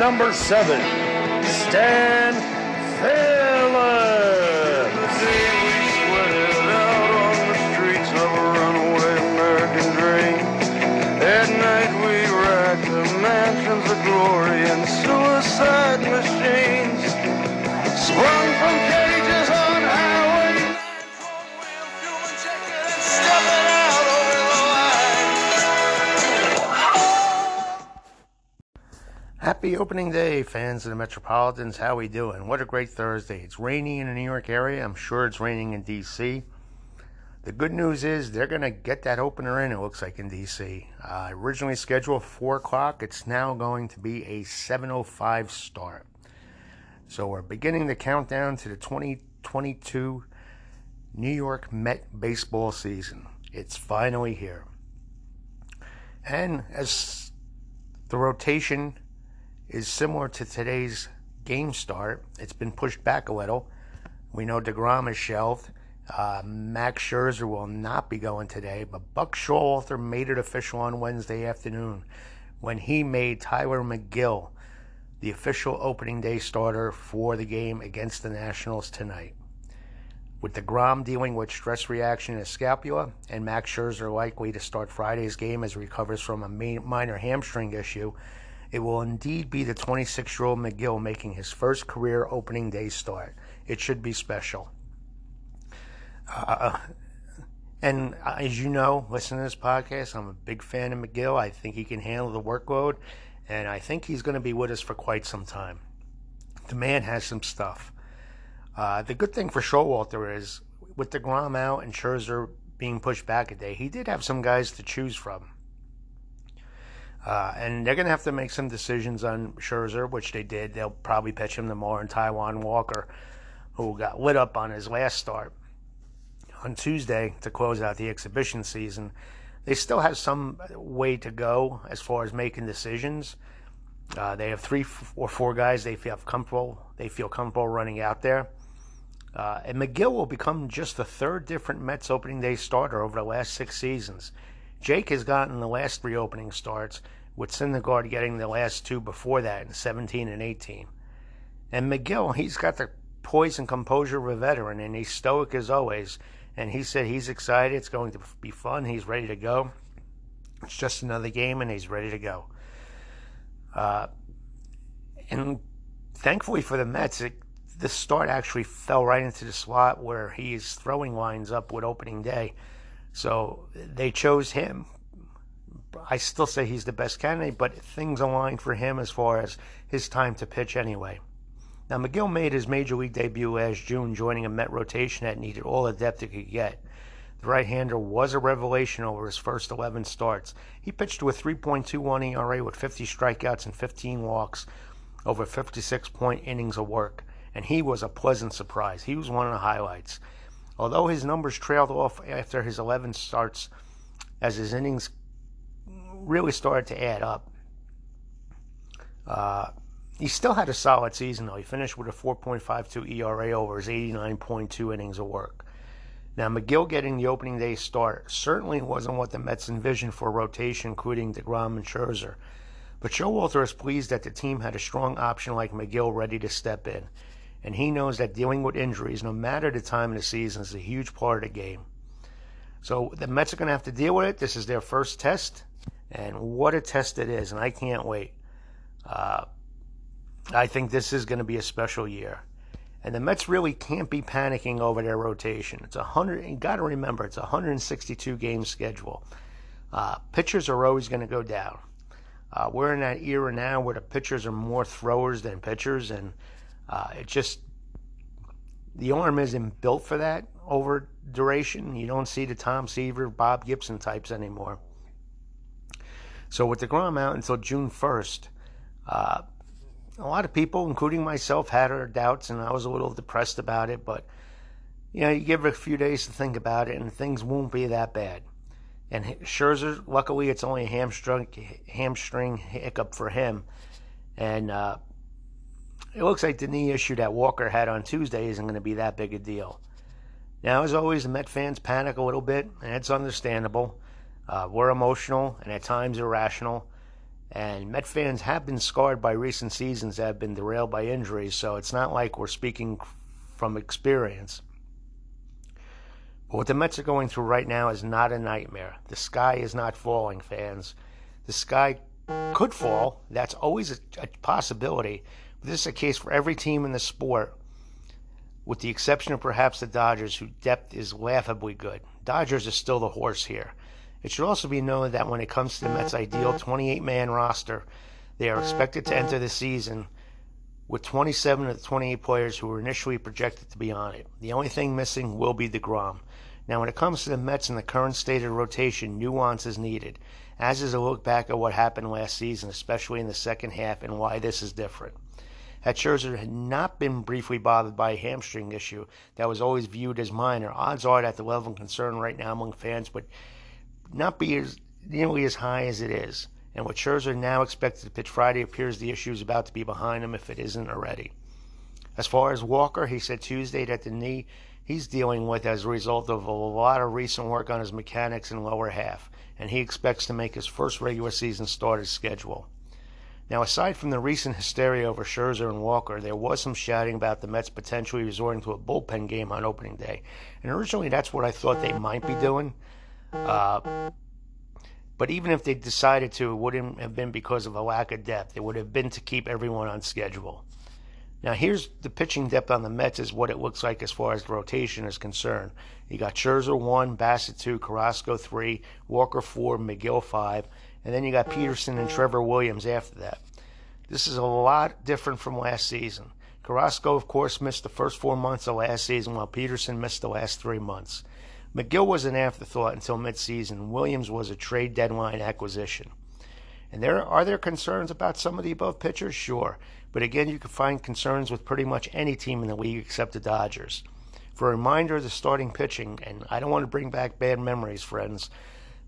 number seven, Stan Phillips. At night we mansions of glory and suicide Happy opening day, fans of the Metropolitans. How we doing? What a great Thursday. It's raining in the New York area. I'm sure it's raining in D.C. The good news is they're going to get that opener in, it looks like, in D.C. Uh, originally scheduled 4 o'clock. It's now going to be a 7.05 start. So we're beginning the countdown to the 2022 New York Met baseball season. It's finally here. And as the rotation is similar to today's game start. It's been pushed back a little. We know DeGrom is shelved. Uh, Max Scherzer will not be going today, but Buck Showalter made it official on Wednesday afternoon when he made Tylor Megill the official opening day starter for the game against the Nationals tonight. With DeGrom dealing with stress reaction in his scapula and Max Scherzer likely to start Friday's game as he recovers from a minor hamstring issue, it will indeed be the 26 year old Megill making his first career opening day start. It should be special. Uh, and uh, as you know, listening to this podcast, I'm a big fan of Megill. I think he can handle the workload, and I think he's going to be with us for quite some time. The man has some stuff. Uh, the good thing for Showalter is with the DeGrom out and Scherzer being pushed back a day, he did have some guys to choose from. Uh, and they're going to have to make some decisions on Scherzer, which they did. They'll probably pitch him tomorrow, and Taijuan Walker, who got lit up on his last start on Tuesday to close out the exhibition season. They still have some way to go as far as making decisions. Uh, they have three or four guys they feel comfortable. They feel comfortable running out there. Uh, and Megill will become just the third different Mets opening day starter over the last six seasons. Jake has gotten the last three opening starts, with Syndergaard getting the last two before that in 17 and 18. And Megill, he's got the poise and composure of a veteran, and he's stoic as always. And he said he's excited. It's going to be fun. He's ready to go. It's just another game, and he's ready to go. Uh, and thankfully for the Mets, it, the start actually fell right into the slot where he's throwing lines up with opening day. So they chose him. I still say he's the best candidate, but things aligned for him as far as his time to pitch anyway. Now, Megill made his major league debut last June, joining a Met rotation that needed all the depth it could get. The right hander was a revelation over his first 11 starts. He pitched with 3.21 ERA with 50 strikeouts and 15 walks over 56 point innings of work, and he was a pleasant surprise. He was one of the highlights. Although his numbers trailed off after his 11 starts, as his innings really started to add up, uh, he still had a solid season, though. He finished with a 4.52 ERA over his 89.2 innings of work. Now, Megill getting the opening day start certainly wasn't what the Mets envisioned for a rotation, including DeGrom and Scherzer. But Showalter is pleased that the team had a strong option like Megill ready to step in. And he knows that dealing with injuries, no matter the time of the season, is a huge part of the game. So the Mets are going to have to deal with it. This is their first test. And what a test it is. And I can't wait. Uh, I think this is going to be a special year. And the Mets really can't be panicking over their rotation. It's a hundred. You got to remember, it's a 162 game schedule. Uh, pitchers are always going to go down. Uh, we're in that era now where the pitchers are more throwers than pitchers, and uh, it just the arm isn't built for that over duration. You don't see the Tom Seaver, Bob Gibson types anymore. So with the DeGrom out until June 1st, uh, a lot of people, including myself, had our doubts, and I was a little depressed about it. But you know, you give it a few days to think about it, and things won't be that bad. And Scherzer, luckily, it's only a hamstring hamstring hiccup for him, and uh, it looks like the knee issue that Walker had on Tuesday isn't going to be that big a deal. Now, as always, the Met fans panic a little bit, and it's understandable. Uh, we're emotional and at times irrational, And Met fans have been scarred by recent seasons that have been derailed by injuries, so it's not like we're speaking from experience. But what the Mets are going through right now is not a nightmare. The sky is not falling, fans. The sky could fall. That's always a, a possibility. This is a case for every team in the sport, with the exception of perhaps the Dodgers, whose depth is laughably good. Dodgers are still the horse here. It should also be known that when it comes to the Mets' ideal 28 man roster, they are expected to enter the season with 27 of the 28 players who were initially projected to be on it. The only thing missing will be DeGrom. Now, when it comes to the Mets and the current state of rotation, nuance is needed, as is a look back at what happened last season, especially in the second half, and why this is different. Had Scherzer had not been briefly bothered by a hamstring issue that was always viewed as minor, odds are that the level of concern right now among fans would not be as nearly as high as it is. And with Scherzer now expected to pitch Friday, appears the issue is about to be behind him if it isn't already. As far as Walker, he said Tuesday that the knee he's dealing with as a result of a lot of recent work on his mechanics and lower half, and he expects to make his first regular season start as scheduled. Now, aside from the recent hysteria over Scherzer and Walker, there was some shouting about the Mets potentially resorting to a bullpen game on opening day. And originally, that's what I thought they might be doing. Uh, but even if they decided to, it wouldn't have been because of a lack of depth. It would have been to keep everyone on schedule. Now, here's the pitching depth on the Mets is what it looks like as far as the rotation is concerned. You got Scherzer 1, Bassitt 2, Carrasco 3, Walker 4, Megill 5, and then you got Peterson and Trevor Williams after that. This is a lot different from last season. Carrasco, of course, missed the first four months of last season, while Peterson missed the last three months. Megill was an afterthought until midseason. Williams was a trade deadline acquisition. And there are there concerns about some of the above pitchers? Sure. But again, you can find concerns with pretty much any team in the league except the Dodgers. For a reminder of the starting pitching, and I don't want to bring back bad memories, friends,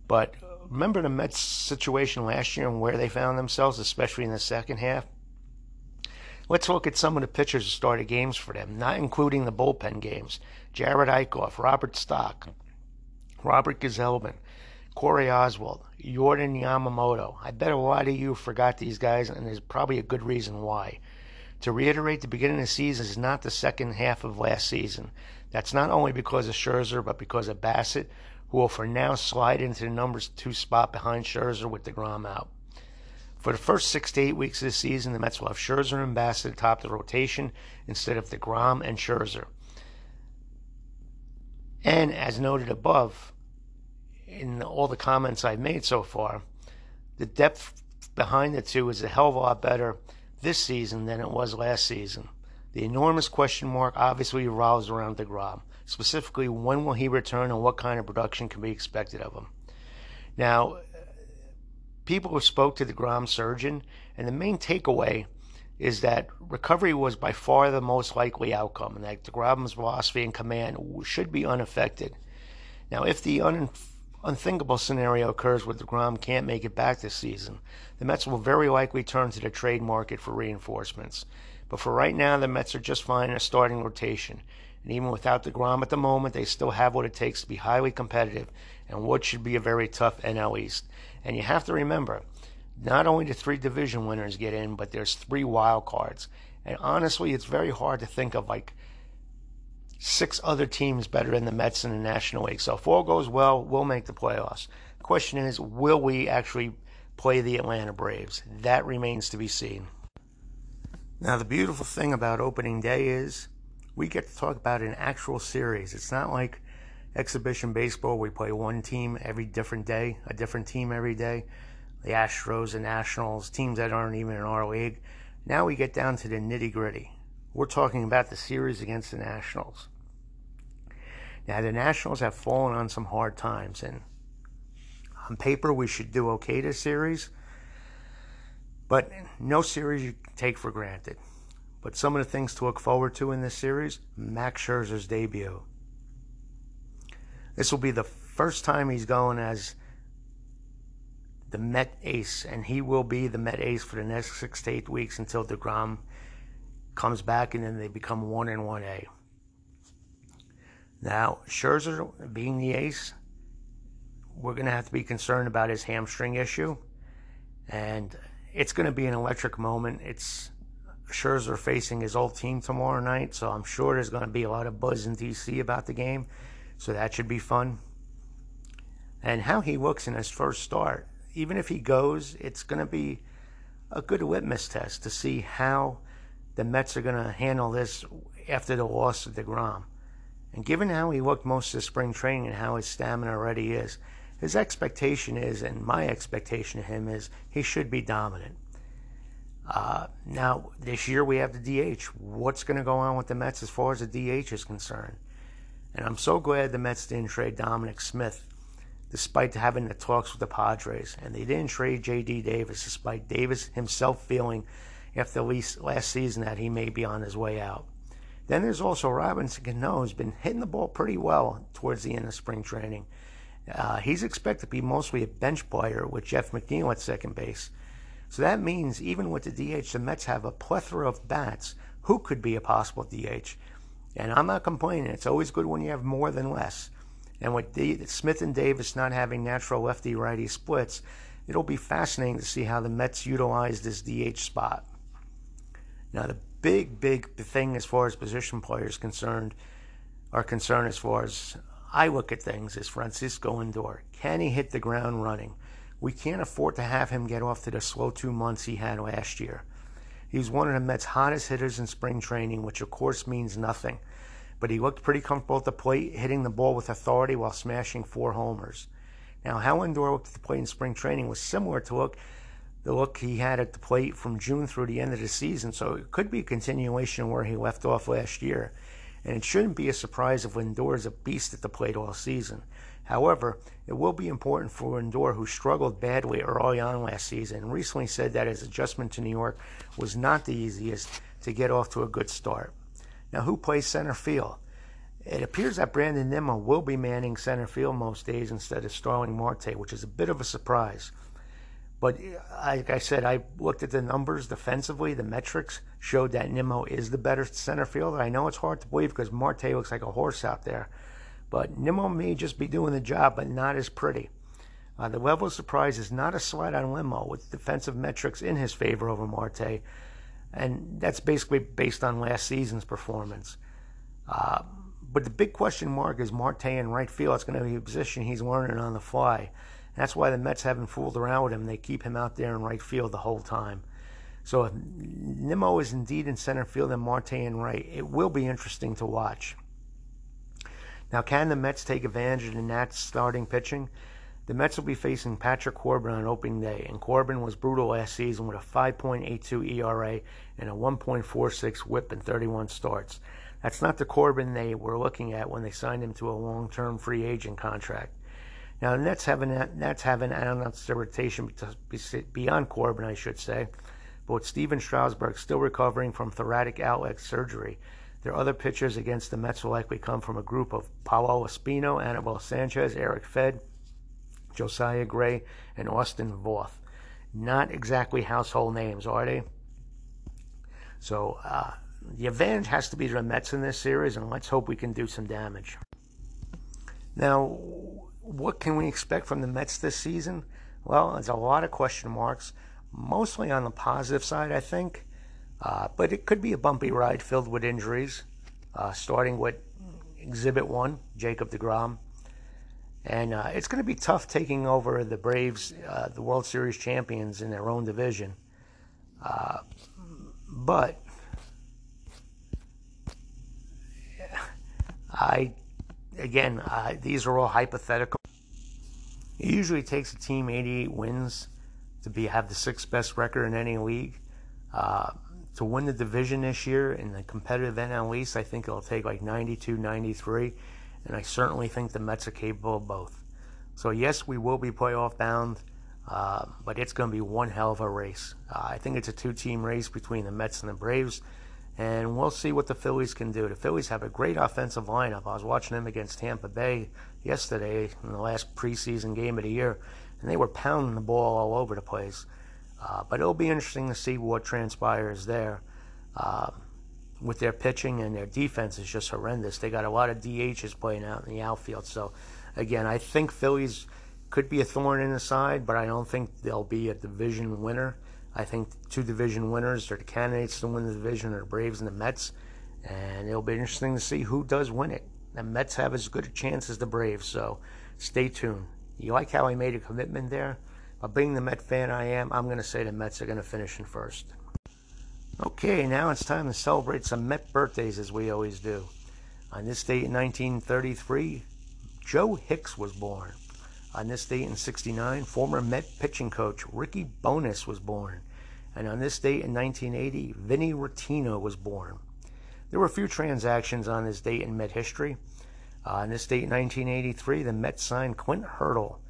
but remember the Mets situation last year and where they found themselves, especially in the second half? Let's look at some of the pitchers who started games for them, not including the bullpen games. Jared Eickhoff, Robert Stock, Robert Gsellman, Corey Oswalt, Jordan Yamamoto. I bet a lot of you forgot these guys, and there's probably a good reason why. To reiterate, the beginning of the season is not the second half of last season. That's not only because of Scherzer, but because of Bassitt, who will for now slide into the numbers two spot behind Scherzer with DeGrom out. For the first six to eight weeks of the season, the Mets will have Scherzer and Bassitt atop the rotation instead of DeGrom and Scherzer. And as noted above, in all the comments I've made so far, the depth behind the two is a hell of a lot better this season than it was last season. The enormous question mark obviously revolves around DeGrom. Specifically, when will he return and what kind of production can be expected of him? Now, people have spoke to DeGrom surgeon, and the main takeaway is that recovery was by far the most likely outcome, and that DeGrom's velocity and command should be unaffected. Now, if the un- unthinkable scenario occurs where DeGrom can't make it back this season, the Mets will very likely turn to the trade market for reinforcements. But for right now, the Mets are just fine in a starting rotation. And even without DeGrom at the moment, they still have what it takes to be highly competitive and what should be a very tough NL East. And you have to remember, not only do three division winners get in, but there's three wild cards. And honestly, it's very hard to think of like six other teams better than the Mets in the National League. So if all goes well, we'll make the playoffs. The question is, will we actually play the Atlanta Braves? That remains to be seen. Now, the beautiful thing about opening day is we get to talk about an actual series. It's not like exhibition baseball, we play one team every different day, a different team every day the Astros, the Nationals, teams that aren't even in our league. Now we get down to the nitty gritty. We're talking about the series against the Nationals. Now, the Nationals have fallen on some hard times, and on paper, we should do okay this series, but no series you take for granted. But some of the things to look forward to in this series Max Scherzer's debut. This will be the first time he's going as the Met ace, and he will be the Met ace for the next six to eight weeks until DeGrom comes back and then they become 1 and 1A. Now, Scherzer being the ace, we're going to have to be concerned about his hamstring issue. And it's going to be an electric moment. It's Scherzer facing his old team tomorrow night, so I'm sure there's going to be a lot of buzz in DC about the game. So that should be fun. And how he looks in his first start, even if he goes, it's going to be a good litmus test to see how the Mets are going to handle this after the loss of DeGrom. And given how he looked most of the spring training and how his stamina already is, his expectation is, and my expectation of him is, he should be dominant. Uh, now, this year we have the DH. What's going to go on with the Mets as far as the DH is concerned? And I'm so glad the Mets didn't trade Dominic Smith, despite having the talks with the Padres. And they didn't trade J.D. Davis, despite Davis himself feeling after last season that he may be on his way out. Then there's also Robinson Cano, who's been hitting the ball pretty well towards the end of spring training. Uh, he's expected to be mostly a bench player with Jeff McNeil at second base. So that means even with the DH, the Mets have a plethora of bats who could be a possible DH. And I'm not complaining. It's always good when you have more than less. And with D- Smith and Davis not having natural lefty righty splits, it'll be fascinating to see how the Mets utilize this DH spot. Now, the big, big thing as far as position players concerned are concerned as far as I look at things is Francisco Lindor. Can he hit the ground running? We can't afford to have him get off to the slow two months he had last year. He's one of the Mets' hottest hitters in spring training, which of course means nothing. But he looked pretty comfortable at the plate, hitting the ball with authority while smashing four homers. Now, how Lindor looked at the plate in spring training was similar to look the look he had at the plate from June through the end of the season, so it could be a continuation of where he left off last year. And it shouldn't be a surprise if Lindor is a beast at the plate all season. However, it will be important for Lindor, who struggled badly early on last season and recently said that his adjustment to New York was not the easiest to get off to a good start. Now, who plays center field? It appears that Brandon Nimmo will be manning center field most days instead of Starling Marte, which is a bit of a surprise. But uh, like I said, I looked at the numbers defensively. The metrics showed that Nimmo is the better center fielder. I know it's hard to believe because Marte looks like a horse out there. But Nimmo may just be doing the job, but not as pretty. Uh, the level of surprise is not a slight on Nimmo with defensive metrics in his favor over Marte. And that's basically based on last season's performance. Uh, but the big question mark is Marte in right field. It's going to be a position he's learning on the fly. That's why the Mets haven't fooled around with him. They keep him out there in right field the whole time. So if Nimmo is indeed in center field and Marte in right, it will be interesting to watch. Now, can the Mets take advantage of the Nats starting pitching? The Mets will be facing Patrick Corbin on opening day, and Corbin was brutal last season with a 5.82 ERA and a 1.46 WHIP in 31 starts. That's not the Corbin they were looking at when they signed him to a long-term free agent contract. Now, the Nats haven't, Nats haven't announced their rotation beyond Corbin, I should say, but with Stephen Strasburg still recovering from thoracic outlet surgery, their other pitchers against the Mets will likely come from a group of Paolo Espino, Anibal Sanchez, Erick Fedde, Josiah Gray, and Austin Voth. Not exactly household names, are they? So uh, the advantage has to be the Mets in this series, and let's hope we can do some damage. Now, what can we expect from the Mets this season? Well, there's a lot of question marks, mostly on the positive side, I think. Uh, but it could be a bumpy ride filled with injuries, uh, starting with Exhibit 1, Jacob DeGrom. And uh, it's going to be tough taking over the Braves, uh, the World Series champions in their own division. Uh, but I again, these are all hypothetical. It usually takes a team 88 wins to be have the sixth best record in any league. Uh, to win the division this year in the competitive NL East, I think it'll take like 92, 93, and I certainly think the Mets are capable of both. So yes, we will be playoff bound, uh, but it's going to be one hell of a race. Uh, I think it's a two-team race between the Mets and the Braves and we'll see what the Phillies can do. The Phillies have a great offensive lineup. I was watching them against Tampa Bay yesterday in the last preseason game of the year, and they were pounding the ball all over the place. Uh, but it'll be interesting to see what transpires there. Uh, with their pitching and their defense is just horrendous. They got a lot of DHs playing out in the outfield. So, again, I think Phillies could be a thorn in the side, but I don't think they'll be a division winner. I think two division winners are the candidates to win the division are the Braves and the Mets, and it'll be interesting to see who does win it. The Mets have as good a chance as the Braves, so stay tuned. You like how I made a commitment there? But being the Met fan I am, I'm going to say the Mets are going to finish in first. Okay, now it's time to celebrate some Met birthdays as we always do. On this date in 1933, Joe Hicks was born. On this date in 69, former Met pitching coach Ricky Bones was born. And on this date in 1980, Vinny Rottino was born. There were a few transactions on this date in Met history. Uh, on this date in 1983, the Mets signed Clint Hurdle.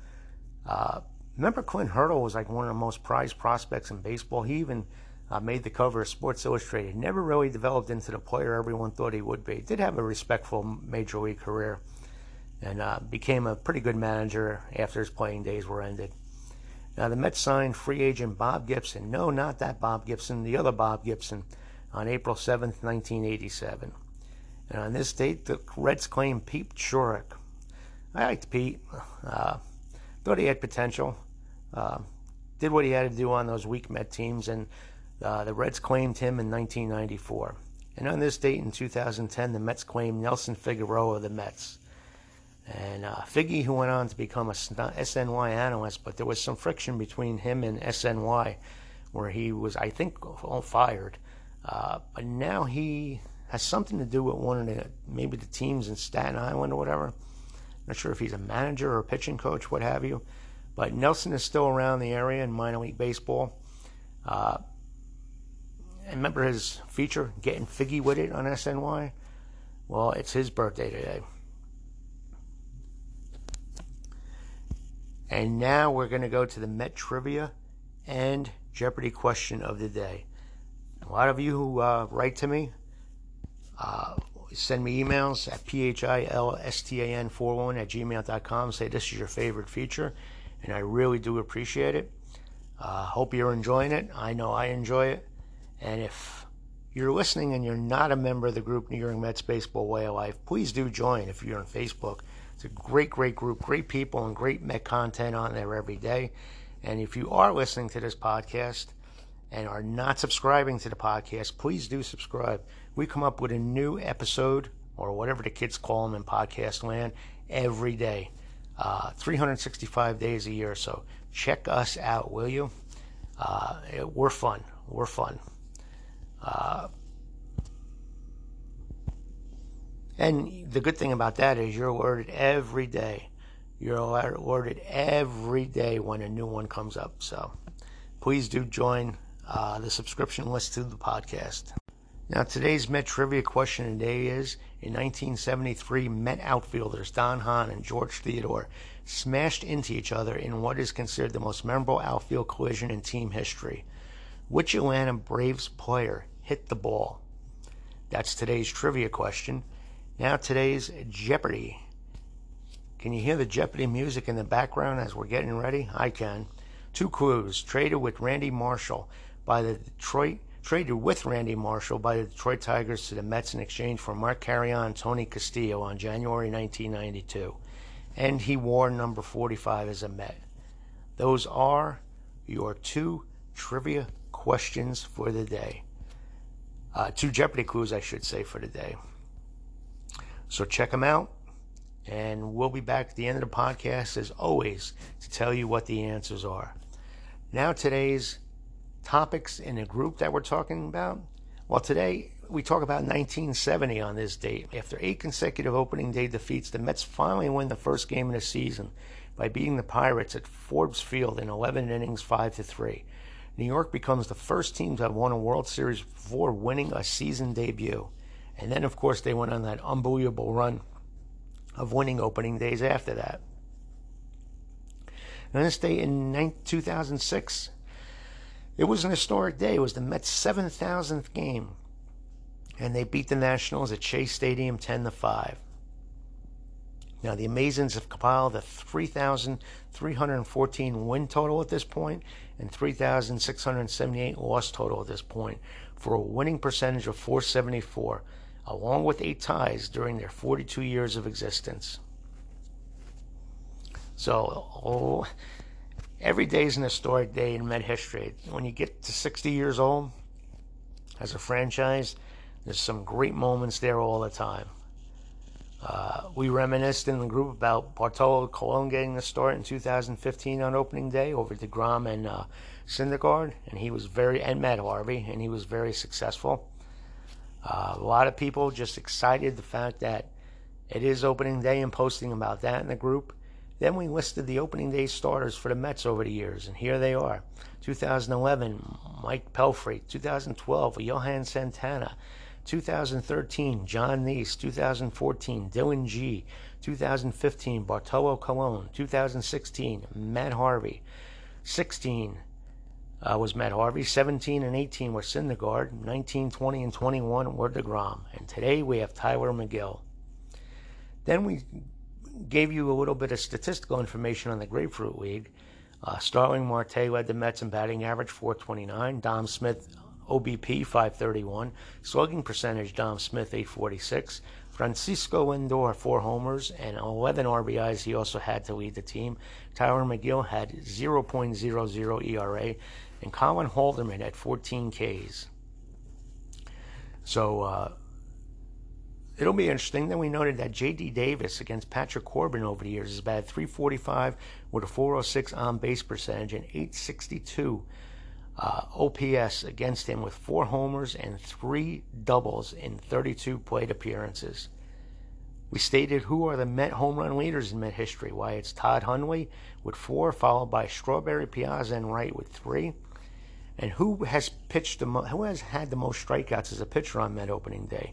Uh, remember, Clint Hurdle was like one of the most prized prospects in baseball. He even uh, made the cover of Sports Illustrated. Never really developed into the player everyone thought he would be. Did have a respectful major league career and uh, became a pretty good manager after his playing days were ended. Now, the Mets signed free agent Bob Gibson. No, not that Bob Gibson, the other Bob Gibson, on April 7th, 1987. And on this date, the Reds claimed Pete Schourek. I liked Pete. Uh, thought he had potential. Uh, did what he had to do on those weak Met teams, and uh, the Reds claimed him in 1994. And on this date in 2010, the Mets claimed Nelson Figueroa of the Mets. And uh, Figgy, who went on to become a SNY analyst, but there was some friction between him and SNY, where he was, I think, all fired. Uh, but now he has something to do with one of the maybe the teams in Staten Island or whatever. Not sure if he's a manager or a pitching coach, what have you. But Nelson is still around the area in minor league baseball. Uh, and remember his feature, Getting Figgy with It on SNY? Well, it's his birthday today. And now we're going to go to the Met Trivia and Jeopardy question of the day. A lot of you who uh, write to me, uh, send me emails at philstan41 at gmail.com. Say this is your favorite feature, and I really do appreciate it. Uh, hope you're enjoying it. I know I enjoy it. And if you're listening and you're not a member of the group New York Mets Baseball Way of Life, please do join if you're on Facebook. It's a great, great group, great people, and great Met content on there every day. And if you are listening to this podcast and are not subscribing to the podcast, please do subscribe. We come up with a new episode, or whatever the kids call them in podcast land, every day, uh, 365 days a year. So check us out, will you? Uh, we're fun. We're fun. Uh, And the good thing about that is you're alerted every day. You're alerted every day when a new one comes up. So please do join uh, the subscription list to the podcast. Now, today's Met trivia question today is In 1973, Met outfielders Don Hahn and George Theodore smashed into each other in what is considered the most memorable outfield collision in team history. Which Atlanta Braves player hit the ball? That's today's trivia question. Now, today's Jeopardy. Can you hear the Jeopardy music in the background as we're getting ready? I can. Two clues. Traded with Randy Marshall by the Detroit traded with Randy Marshall by the Detroit Tigers to the Mets in exchange for Mark Carreon and Tony Castillo on January 1992. And he wore number 45 as a Met. Those are your two trivia questions for the day. Uh, two Jeopardy clues, I should say, for the day. So check them out. And we'll be back at the end of the podcast, as always, to tell you what the answers are. Now, today's topics in a group that we're talking about. Well, today we talk about 1970 on this date. After eight consecutive opening day defeats, the Mets finally win the first game of the season by beating the Pirates at Forbes Field in 11 innings, 5 to 3. New York becomes the first team to have won a World Series before winning a season debut. And then, of course, they went on that unbelievable run of winning opening days after that. On this day in 2006, it was an historic day. It was the Mets' 7,000th game. And they beat the Nationals at Shea Stadium 10 to 5. Now, the Amazons have compiled a 3,314 win total at this point and 3,678 loss total at this point for a winning percentage of 474 along with eight ties during their 42 years of existence. So, oh, every day is an historic day in Met history. When you get to 60 years old as a franchise, there's some great moments there all the time. Uh, we reminisced in the group about Bartolo Colon getting the start in 2015 on opening day over DeGrom and uh, Syndergaard, and he was very and Matt Harvey, and he was very successful. Uh, a lot of people just excited the fact that it is opening day and posting about that in the group. Then we listed the opening day starters for the Mets over the years, and here they are. 2011, Mike Pelfrey. 2012, Johan Santana. 2013, Jon Niese. 2014, Dillon Gee 2015, Bartolo Colon. 2016, Matt Harvey. 16 uh, was Matt Harvey. 17 and 18 were Syndergaard. 19, 20, and 21 were DeGrom. And today we have Tylor Megill. Then we gave you a little bit of statistical information on the Grapefruit League. Uh, Starling Marte led the Mets in batting average 429. Dom Smith, OBP 531. Slugging percentage, Dom Smith 846. Francisco Lindor, four homers and 11 RBIs. He also had to lead the team. Tylor Megill had 0.00 ERA, and Colin Holderman had 14 Ks. So, uh, It'll be interesting. Then we noted that J.D. Davis against Patrick Corbin over the years has batted 345 with a 406 on base percentage and 862 uh, OPS against him with four homers and three doubles in 32 plate appearances. We stated who are the Met home run leaders in Met history. Why, it's Todd Hundley with four, followed by Strawberry Piazza and Wright with three. And who has pitched the mo- who has had the most strikeouts as a pitcher on Met opening day?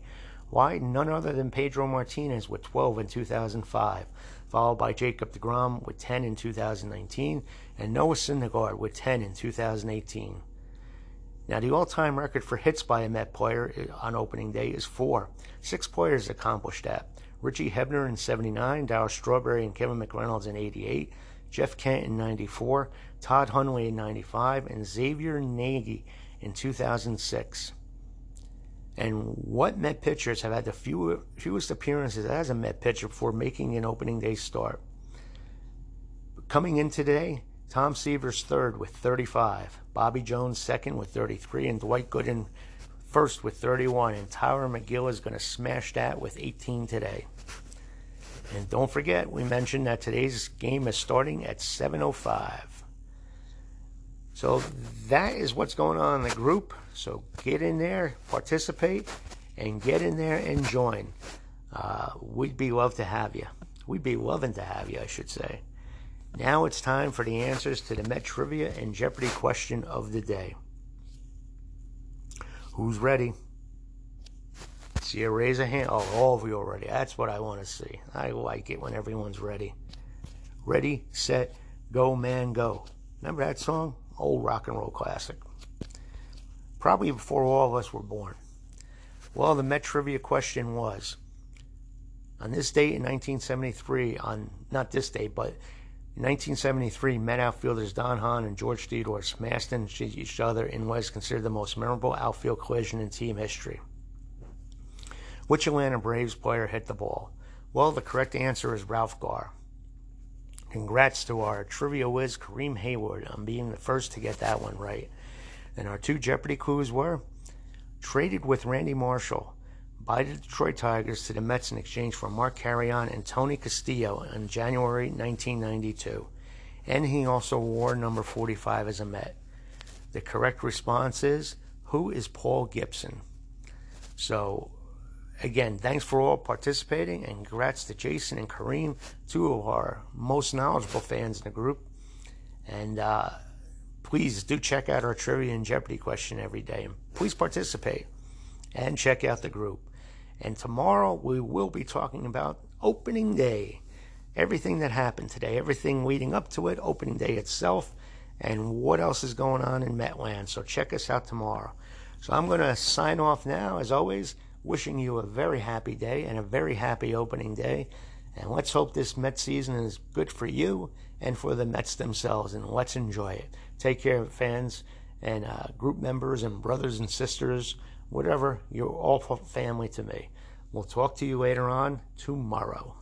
Why? None other than Pedro Martinez with 12 in 2005, followed by Jacob DeGrom with 10 in 2019, and Noah Syndergaard with 10 in 2018. Now, the all time record for hits by a Met player on opening day is four. Six players accomplished that. Richie Hebner in 79, Darryl Strawberry and Kevin McReynolds in 88, Jeff Kent in 94, Todd Hundley in 95, and Xavier Nady in 2006. And what Met pitchers have had the few, fewest appearances as a Met pitcher before making an opening day start? Coming in today, Tom Seaver's third with 35, Bobby Jones second with 33, and Dwight Gooden first with 31. And Tylor Megill is going to smash that with 18 today. And don't forget, we mentioned that today's game is starting at 7:05. So that is what's going on in the group. So get in there, participate, and get in there and join. Uh, we'd be love to have you. We'd be loving to have you, I should say. Now it's time for the answers to the Met Trivia and Jeopardy question of the day. Who's ready? See you raise a hand. Oh, all of you are ready. That's what I want to see. I like it when everyone's ready. Ready, set, go, man, go. Remember that song? Old rock and roll classic. Probably before all of us were born. Well, the Met trivia question was on this date in 1973, on not this date, but in 1973, Met outfielders Don Hahn and George Theodore smashed into each other in what is considered the most memorable outfield collision in team history. Which Atlanta Braves player hit the ball? Well, the correct answer is Ralph Garr. Congrats to our trivia whiz Kareem Hayward on being the first to get that one right. And our two Jeopardy clues were traded with Randy Marshall by the Detroit Tigers to the Mets in exchange for Mark Carreon and Tony Castillo in January 1992. And he also wore number 45 as a Met. The correct response is Who is Paul Gibson? So Again, thanks for all participating, and congrats to Jason and Kareem, two of our most knowledgeable fans in the group. And uh, please do check out our trivia and Jeopardy question every day. Please participate and check out the group. And tomorrow we will be talking about opening day. Everything that happened today, everything leading up to it, opening day itself, and what else is going on in Metland. So check us out tomorrow. So I'm going to sign off now, as always wishing you a very happy day and a very happy opening day. And let's hope this Mets season is good for you and for the Mets themselves. And let's enjoy it. Take care, fans and uh, group members and brothers and sisters, whatever. You're all family to me. We'll talk to you later on tomorrow.